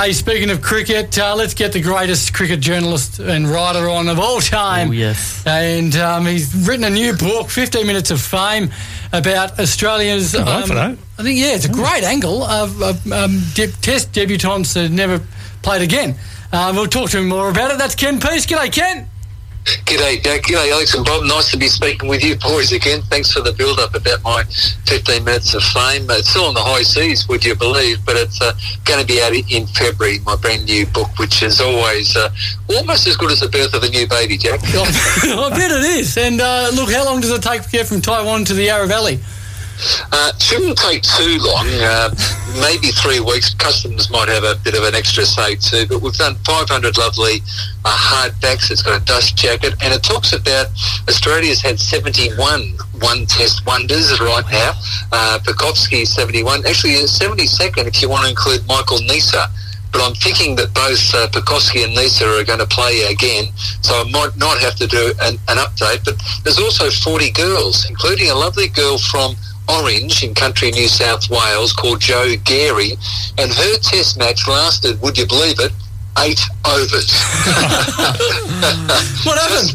Hey, speaking of cricket, uh, let's get the greatest cricket journalist and writer on of all time. Oh, yes. And um, he's written a new book, 15 Minutes of Fame, about Australia's. That. I think, yeah, it's a great angle of, of um, de- test debutantes that never played again. Um, we'll talk to him more about it. That's Ken Piesse. G'day, Ken. G'day, Jack. G'day, Alex and Bob. Nice to be speaking with you boys again. Thanks for the build-up about my 15 minutes of fame. It's still on the high seas, would you believe? But it's uh, going to be out in February, my brand new book, which is always uh, almost as good as the birth of a new baby, Jack. I bet it is. And uh, look, how long does it take to get from Taiwan to the Yarra Valley? Uh, shouldn't take too long, uh, maybe three weeks. Customs might have a bit of an extra say too, but we've done 500 lovely uh, hardbacks. It's got a dust jacket, and it talks about Australia's had 71 one test wonders right now. Uh, Pucovski 71, actually 72nd if you want to include Michael Neser. But I'm thinking that both uh, Pucovski and Neser are going to play again, so I might not have to do an, an update. But there's also 40 girls, including a lovely girl from Orange in country New South Wales called Joe Gary, and her test match lasted, would you believe it, eight overs. What happened?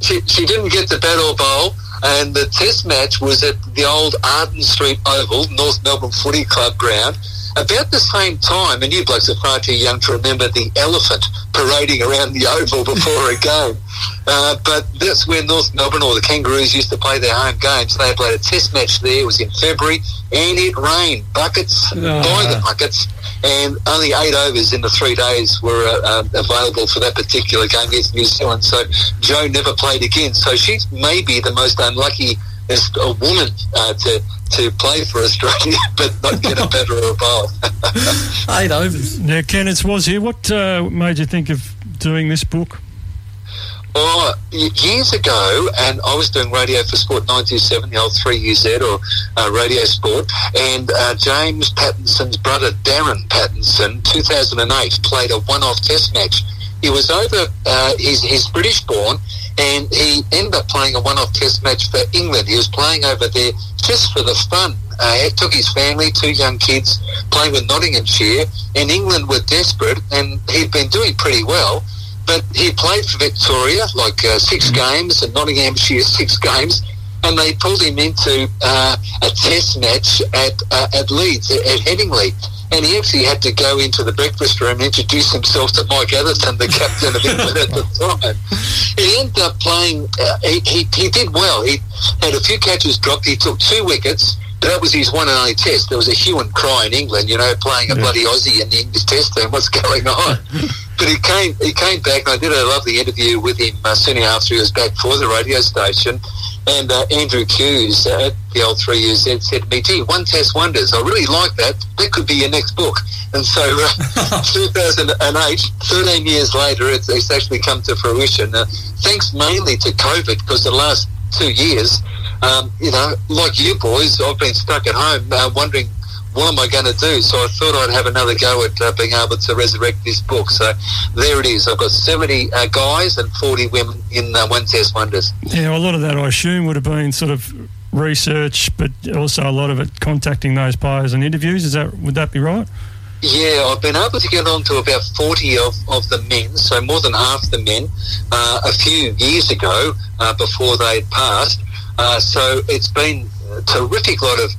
She, she didn't get the bat or bowl, and the test match was at the old Arden Street Oval, North Melbourne Footy Club ground. About the same time, and you blokes are far too young to remember the elephant parading around the oval before a game. Uh, but that's where North Melbourne or the Kangaroos used to play their home games. They played a test match there. It was in February, and it rained buckets by the buckets. And only eight overs in the three days were uh, uh, available for that particular game against New Zealand. So Joe never played again. So she's maybe the most unlucky as a woman uh, to to play for Australia, but not get a better or a bowl. Eight overs. Now, Ken, it's was here. What uh, made you think of doing this book? Oh, years ago, and I was doing radio for Sport 927, the old 3UZ or uh, Radio Sport, and uh, James Pattinson's brother, Darren Pattinson, 2008, played a one-off test match. He was over, uh, he's, he's British-born, and he ended up playing a one-off test match for England. He was playing over there just for the fun. Uh, took his family, two young kids, playing with Nottinghamshire, and England were desperate, and he'd been doing pretty well but he played for Victoria like uh, six games and Nottinghamshire six games, and they pulled him into uh, a test match at uh, at Leeds at, Headingley. And he actually had to go into the breakfast room and introduce himself to Mike Atherton, the captain of England at the time. He ended up playing, uh, he, he, he did well. He had a few catches dropped. He took two wickets. That was his one and only test. There was a hue and cry in England, you know, playing a bloody Aussie in the English test team. What's going on? but he came he came back and I did a lovely interview with him uh, soon after he was back for the radio station and uh, Andrew Hughes uh, at the old 3UZ said, said to me, gee, one test wonders. I really like that. That could be your next book. And so uh, 2008, 13 years later, it's, it's actually come to fruition. Uh, thanks mainly to COVID because the last two years, um, you know, like you boys, I've been stuck at home uh, wondering what am I going to do? So I thought I'd have another go at uh, being able to resurrect this book. So there it is. I've got 70 uh, guys and 40 women in uh, One Test Wonders. Yeah, a lot of that I assume would have been sort of research, but also a lot of it contacting those players and interviews. Is that would that be right? Yeah, I've been able to get on to about 40 of, of the men, so more than half the men, uh, a few years ago uh, before they'd passed. Uh, so it's been a terrific lot of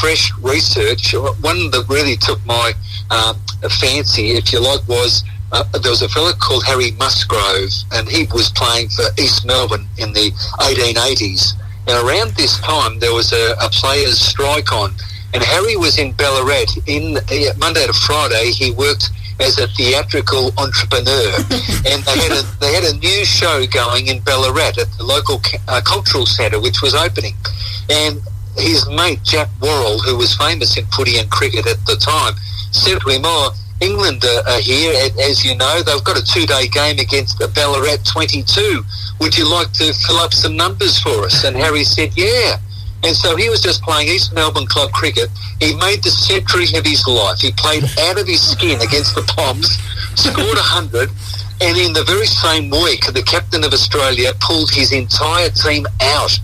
fresh research. One that really took my uh, fancy, if you like, was uh, there was a fellow called Harry Musgrove, and he was playing for East Melbourne in the 1880s. And around this time, there was a, a players' strike on, and Harry was in Ballarat. In uh, Monday to Friday, he worked as a theatrical entrepreneur, and they had a they had a new show going in Ballarat at the local uh, cultural centre, which was opening, and his mate Jack Worrall, who was famous in footy and cricket at the time, said to him, "Oh, England are, are here, as you know, they've got a two-day game against the Ballarat 22. Would you like to fill up some numbers for us?" And Harry said, "Yeah." And so he was just playing East Melbourne club cricket. He made the century of his life. He played out of his skin against the Poms, scored 100, And in the very same week, the captain of Australia pulled his entire team out.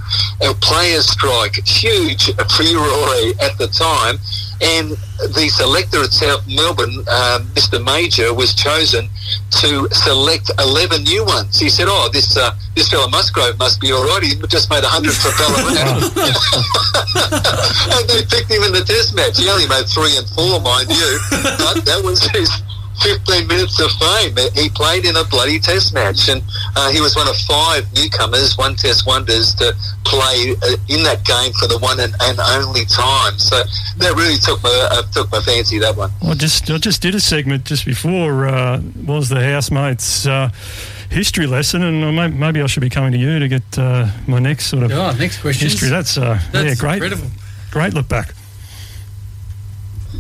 A players' strike, huge furore at the time. And the selector at South Melbourne, uh, Mr. Major, was chosen to select 11 new ones. He said, oh, this uh, this fellow Musgrove must be all right. He just made 100 for Ballarat. and they picked him in the test match. He only made three and four, mind you. But that was his 15 minutes of fame. He played in a bloody test match, and uh, he was one of five newcomers, one test wonders, to play uh, in that game for the one and, and only time. So that really took my uh, took my fancy. That one. I just I just did a segment just before uh, was the housemates. Uh, history lesson, and maybe I should be coming to you to get uh, my next sort of oh, next question. History. That's, That's yeah, great. Incredible. Great look back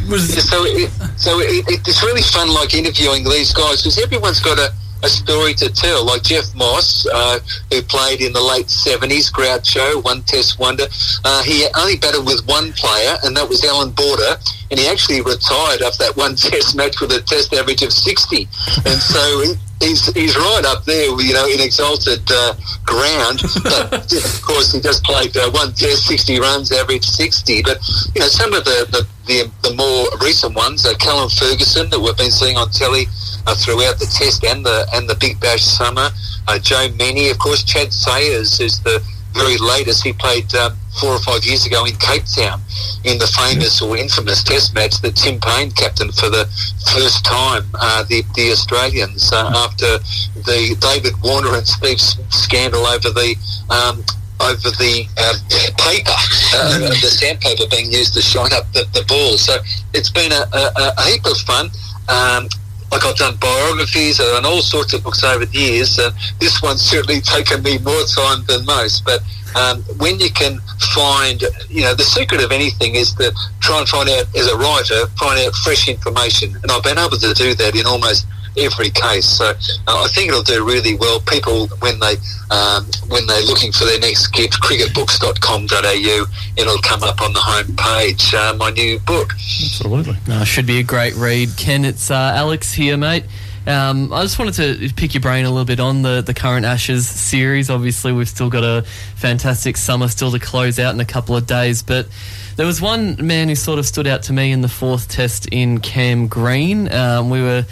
was so it, so it, it's really fun like interviewing these guys because everyone's got a, a story to tell like Jeff Moss uh, who played in the late 70s Groucho one test wonder. Uh, he only battled with one player and that was Alan Border and he actually retired after that one test match with a test average of 60 and so he's he's right up there, you know, in exalted uh, ground. But of course, he just played uh, one test, sixty runs, average sixty. But you know, some of the the, the, the more recent ones, uh, Callum Ferguson that we've been seeing on telly uh, throughout the test and the and the Big Bash summer. Uh, Joe Mennie, of course, Chadd Sayers is the very latest. He played um, four or five years ago in Cape Town in the famous or infamous Test match that Tim Paine captained for the first time. Uh, the the Australians uh, after the David Warner and Steve scandal over the. Um, over the uh, paper, uh, the sandpaper being used to shine up the, the ball. So it's been a, a, a heap of fun. Um, like I've done biographies and all sorts of books over the years. And this one's certainly taken me more time than most. But um, when you can find, you know, the secret of anything is to try and find out, as a writer, find out fresh information. And I've been able to do that in almost every case. So uh, I think it'll do really well. People, when they um, when they're looking for their next gift, cricketbooks.com.au, it'll come up on the home page. Uh, my new book. Absolutely, no, should be a great read. Ken, it's uh, Alex here, mate. Um, I just wanted to pick your brain a little bit on the, the current Ashes series. Obviously, we've still got a fantastic summer still to close out in a couple of days, but there was one man who sort of stood out to me in the fourth test in Cam Green. Um, we were,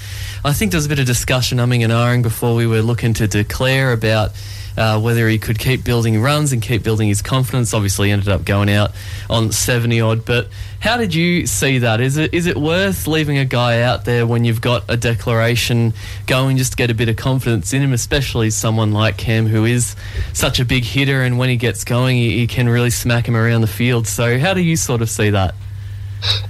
I think there was a bit of discussion, umming and ahhing before we were looking to declare about uh, whether he could keep building runs and keep building his confidence. Obviously, ended up going out on 70 odd. But how did you see that? Is it is it worth leaving a guy out there when you've got a declaration going just to get a bit of confidence in him, especially someone like Cam who is such a big hitter and when he gets going, he, he can really smack him around the field. So, how do you sort of see that?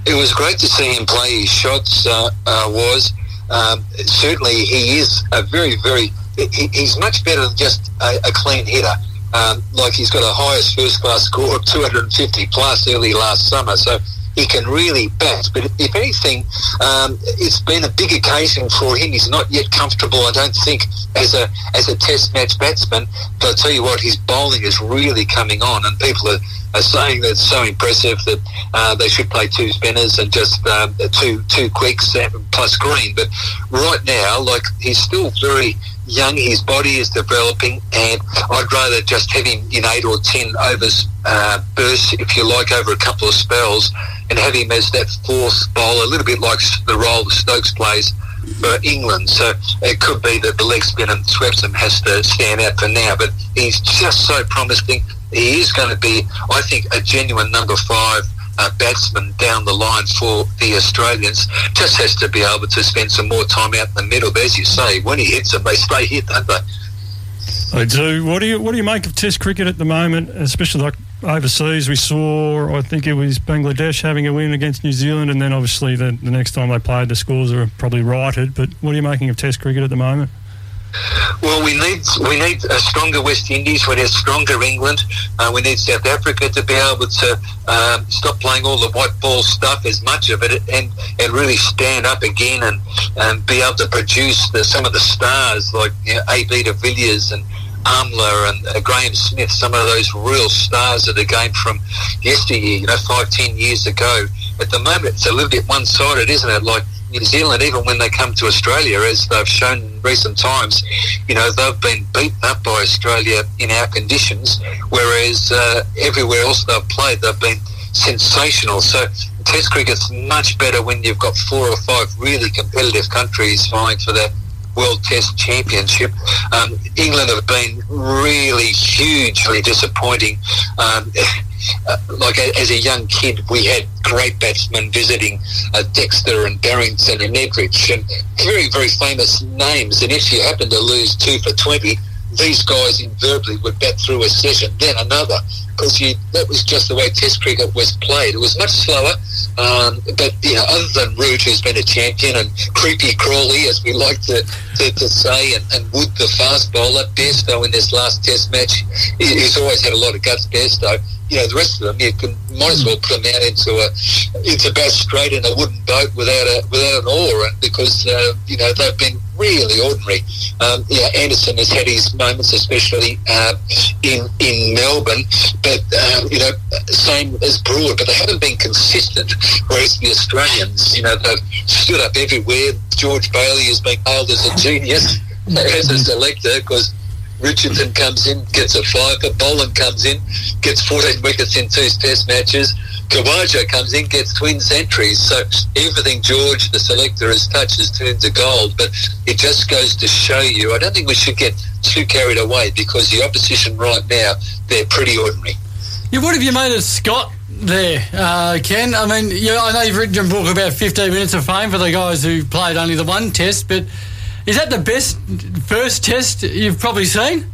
It was great to see him play his shots. Uh, uh, was um, certainly he is a very very he, he's much better than just a, a clean hitter. Um, like he's got a highest first class score of 250 plus early last summer, so he can really bat. But if anything, um, it's been a big occasion for him. He's not yet comfortable, I don't think, as a as a Test match batsman. But I tell you what, his bowling is really coming on, and people are, are saying that it's so impressive that uh, they should play two spinners and just um, two two quicks plus Green. But right now, like he's still very young his body is developing, and I'd rather just have him in eight or ten overs uh, bursts, if you like, over a couple of spells, and have him as that fourth bowler, a little bit like the role that Stokes plays for England. So it could be that the leg spinner Swepson has to stand out for now, but he's just so promising. He is going to be, I think, a genuine number five uh, batsman down the line for the Australians. Just has to be able to spend some more time out in the middle. But as you say, when he hits them, they stay hit, don't they? I do. What do you What do you make of Test cricket at the moment, especially like overseas? We saw, I think it was Bangladesh having a win against New Zealand, and then obviously the, the next time they played, the scores are probably righted. But what are you making of Test cricket at the moment? Well, we need we need a stronger West Indies. We need a stronger England. Uh, we need South Africa to be able to um, stop playing all the white ball stuff, as much of it, and and really stand up again and, and be able to produce the, some of the stars like you know, AB de Villiers and Amla and uh, Graeme Smith, some of those real stars of the game from yesteryear, you know, five, ten years ago. At the moment, it's a little bit one-sided, isn't it? Like New Zealand, even when they come to Australia, as they've shown in recent times, you know, they've been beaten up by Australia in our conditions, whereas uh, everywhere else they've played, they've been sensational. So Test cricket's much better when you've got four or five really competitive countries vying for that World Test Championship. Um, England have been really hugely disappointing. Um, uh, like as a young kid, we had great batsmen visiting uh, Dexter and Barrington and Edrich, and very, very famous names. And if you happen to lose two for 20, these guys invariably would bat through a session, then another, because that was just the way Test cricket was played. It was much slower, um, but you know, other than Root, who's been a champion, and Creepy Crawley, as we like to, to, to say, and, and, Wood, the fast bowler, Bairstow in this last Test match, he's always had a lot of guts, Bairstow you know the rest of them you can might as well put them out into a into a Bass Strait in a wooden boat without a without an oar because uh, you know they've been really ordinary. Um, yeah, Anderson has had his moments, especially uh, in in Melbourne, but um, you know same as Broad, but they haven't been consistent. Whereas the Australians, you know, they've stood up everywhere. George Bailey has been hailed as a genius as a selector because Richardson comes in, gets a fiver. Boland comes in, gets 14 wickets in two test matches. Khawaja comes in, gets twin centuries. So everything George, the selector, has touched has turned to gold. But it just goes to show you, I don't think we should get too carried away because the opposition right now, they're pretty ordinary. Yeah, what have you made of Scott there, uh, Ken? I mean, yeah, I know you've written a book about 15 minutes of fame for the guys who played only the one test, but is that the best first test you've probably seen?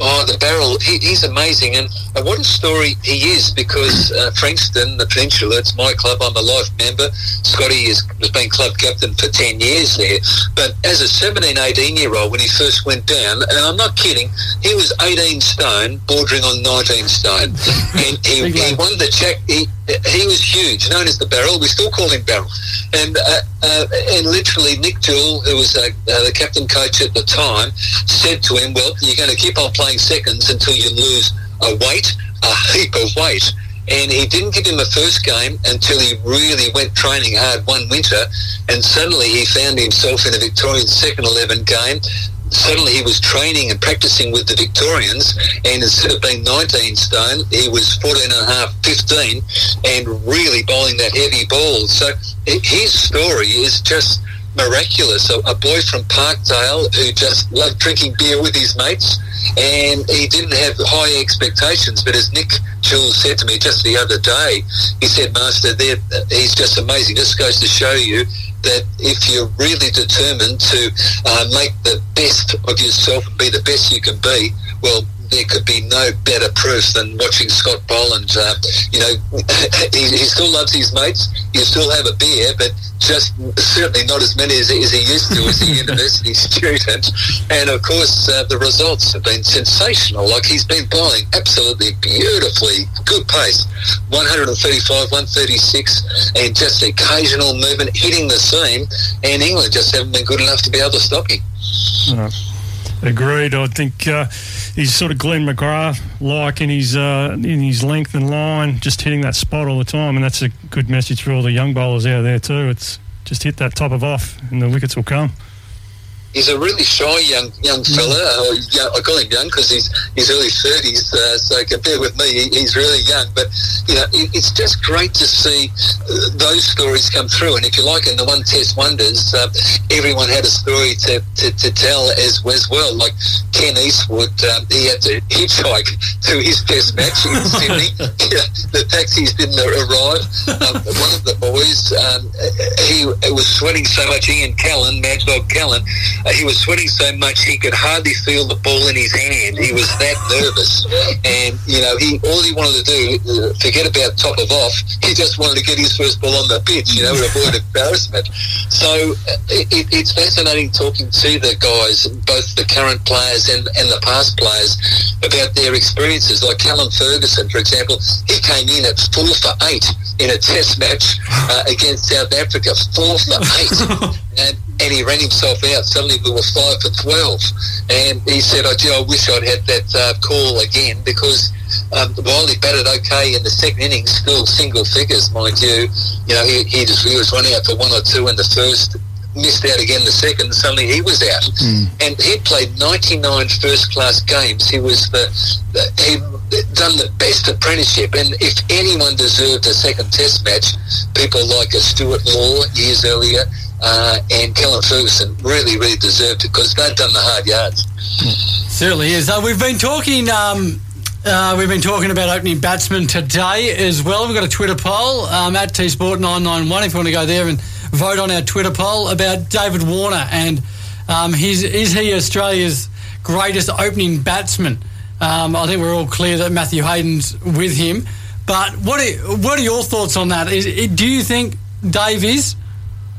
Oh, the barrel, he, he's amazing. And, and what a story he is because uh, Frankston, the Peninsula, it's my club. I'm a life member. Scotty is, has been club captain for 10 years there. But as a 17, 18 year old, when he first went down, and I'm not kidding, he was 18 stone, bordering on 19 stone. and he, he won the check. He, he was huge, known as the Barrel. We still call him Barrel. And uh, uh, and literally, Nick Jewell, who was uh, uh, the captain coach at the time, said to him, "Well, you're going to keep on playing seconds until you lose a weight, a heap of weight." And he didn't give him a first game until he really went training hard one winter, and suddenly he found himself in a Victorian second eleven game suddenly he was training and practicing with the Victorians, and instead of being 19 stone, he was 14 and a half, 15, and really bowling that heavy ball. So his story is just miraculous. A, a boy from Parkdale who just loved drinking beer with his mates, and he didn't have high expectations. But as Nick Jewell said to me just the other day, he said, "Master, he's just amazing. This goes to show you." that if you're really determined to uh, make the best of yourself and be the best you can be, well, there could be no better proof than watching Scott Boland. Uh, you know, he, he, still loves his mates. He still have a beer, but just certainly not as many as, as he used to as a university student. And of course, uh, the results have been sensational. Like he's been bowling absolutely beautifully, good pace, 135, 136, and just occasional movement hitting the seam. And England just haven't been good enough to be able to stop him. No. Agreed. I think. Uh, he's sort of Glenn McGrath like in his uh, in his length and line, just hitting that spot all the time, and that's a good message for all the young bowlers out there too. It's just hit that top of off, and the wickets will come he's a really shy young young fella. Uh, young, I call him young because he's he's early thirties. Uh, so compared with me, he, he's really young. But you know, it, it's just great to see uh, those stories come through. And if you like, in the one test wonders, uh, everyone had a story to, to, to, tell as as well. Like Ken Eastwood, um, he had to hitchhike to his test match in Sydney. yeah, the taxis didn't arrive. Um, one of the boys, um, he was sweating so much. Ian Callen, Mad Dog Callen uh, he was sweating so much he could hardly feel the ball in his hand. He was that nervous, and you know, he all he wanted to do, forget about top of off. He just wanted to get his first ball on the pitch, you know, to avoid embarrassment. So uh, it, it's fascinating talking to the guys, both the current players and, and the past players, about their experiences. Like Callum Ferguson, for example, he came in at four for eight in a Test match uh, against South Africa, four for eight, and and he ran himself out. Suddenly we were five for 12. And he said, oh, gee, I wish I'd had that uh, call again because um, while he batted okay in the second innings, still single figures, mind you. You know, he, he, just, he was running out for one or two in the first, missed out again the second, suddenly he was out. And he played 99 first class games. He was the, the he done the best apprenticeship. And if anyone deserved a second test match, people like a Stuart Law years earlier uh, and Callum Ferguson really, really deserved it because they've done the hard yards. Certainly is. Uh, we've been talking. Um, uh, we've been talking about opening batsmen today as well. We've got a Twitter poll um, at T Sport nine nine one. If you want to go there and vote on our Twitter poll about David Warner and um, his, is he Australia's greatest opening batsman? Um, I think we're all clear that Matthew Hayden's with him. But what are, what are your thoughts on that? Is, do you think Dave is?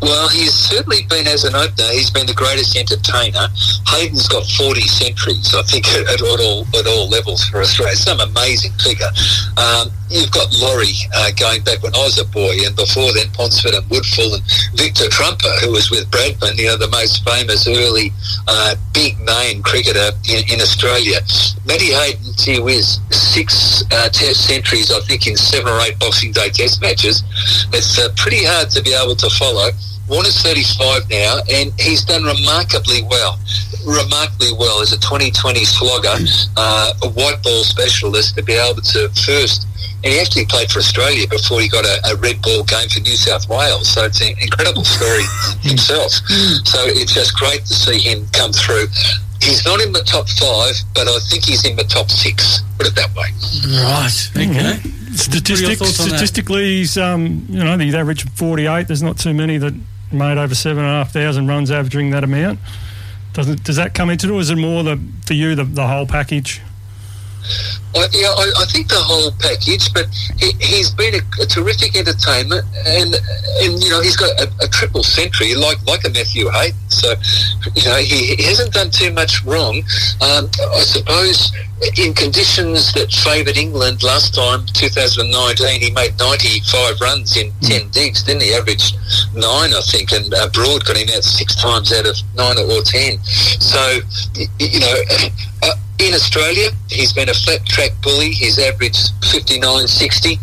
Well, he's certainly been as an opener. He's been the greatest entertainer. Hayden's got forty centuries, I think, at, at all at all levels for Australia. Some amazing figure. Um, you've got Lawry uh, going back when I was a boy, and before then Ponsford and Woodfull and Victor Trumper, who was with Bradman, you know, the most famous early uh, big name cricketer in, in Australia. Matty Hayden, gee whiz, six uh, test centuries, I think, in seven or eight Boxing Day test matches. It's uh, pretty hard to be able to follow. Warner's 35 now, and he's done remarkably well. Remarkably well as a 2020 slogger, uh, a white ball specialist to be able to first. And he actually played for Australia before he got a, a red ball game for New South Wales. So it's an incredible story himself. So it's just great to see him come through. He's not in the top five, but I think he's in the top six. Put it that way. Right. Okay. Statistics, thoughts on that? statistically, he's um, you know he's averaged 48. There's not too many that made over seven and a half thousand runs averaging that amount. Doesn't does that come into it, or is it more the for you the, the whole package? I, yeah, I, I think the whole package, but he, he's been a, a terrific entertainment, and and you know he's got a, a triple century like like a Matthew Hayden. So you know he, he hasn't done too much wrong. Um, I suppose in conditions that favoured England last time, 2019, he made 95 runs in 10 digs, didn't he? Averaged nine, I think, and uh, Broad got him out six times out of nine or 10. So you know. In Australia, he's been a flat track bully. He's averaged 59 60.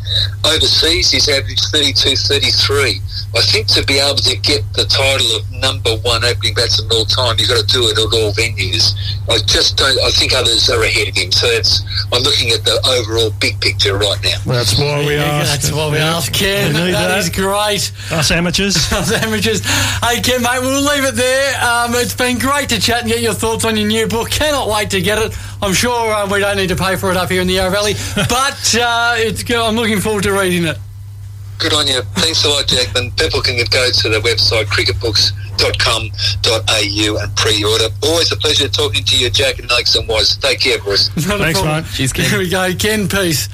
Overseas, he's averaged 32 33. I think to be able to get the title of number one opening batsman of all time, you've got to do it at all venues. I just don't, I think others are ahead of him. So it's, I'm looking at the overall big picture right now. That's why we Yeah, asked. That's why we Yeah. asked Ken. We that that. is great. Us amateurs. Us amateurs. Hey, Ken, mate, we'll leave it there. Um, it's been great to chat and get your thoughts on your new book. Cannot wait to get it. I'm sure uh, we don't need to pay for it up here in the Yarra Valley, but uh, it's good. I'm looking forward to reading it. Good on you. Thanks a lot, Jack. And people can go to the website cricketbooks.com.au and pre-order. Always a pleasure talking to you, Jack and Alex and Wise. Take care, boys. Thanks, problem. mate. Cheers, Ken. Here we go. Ken, Piesse.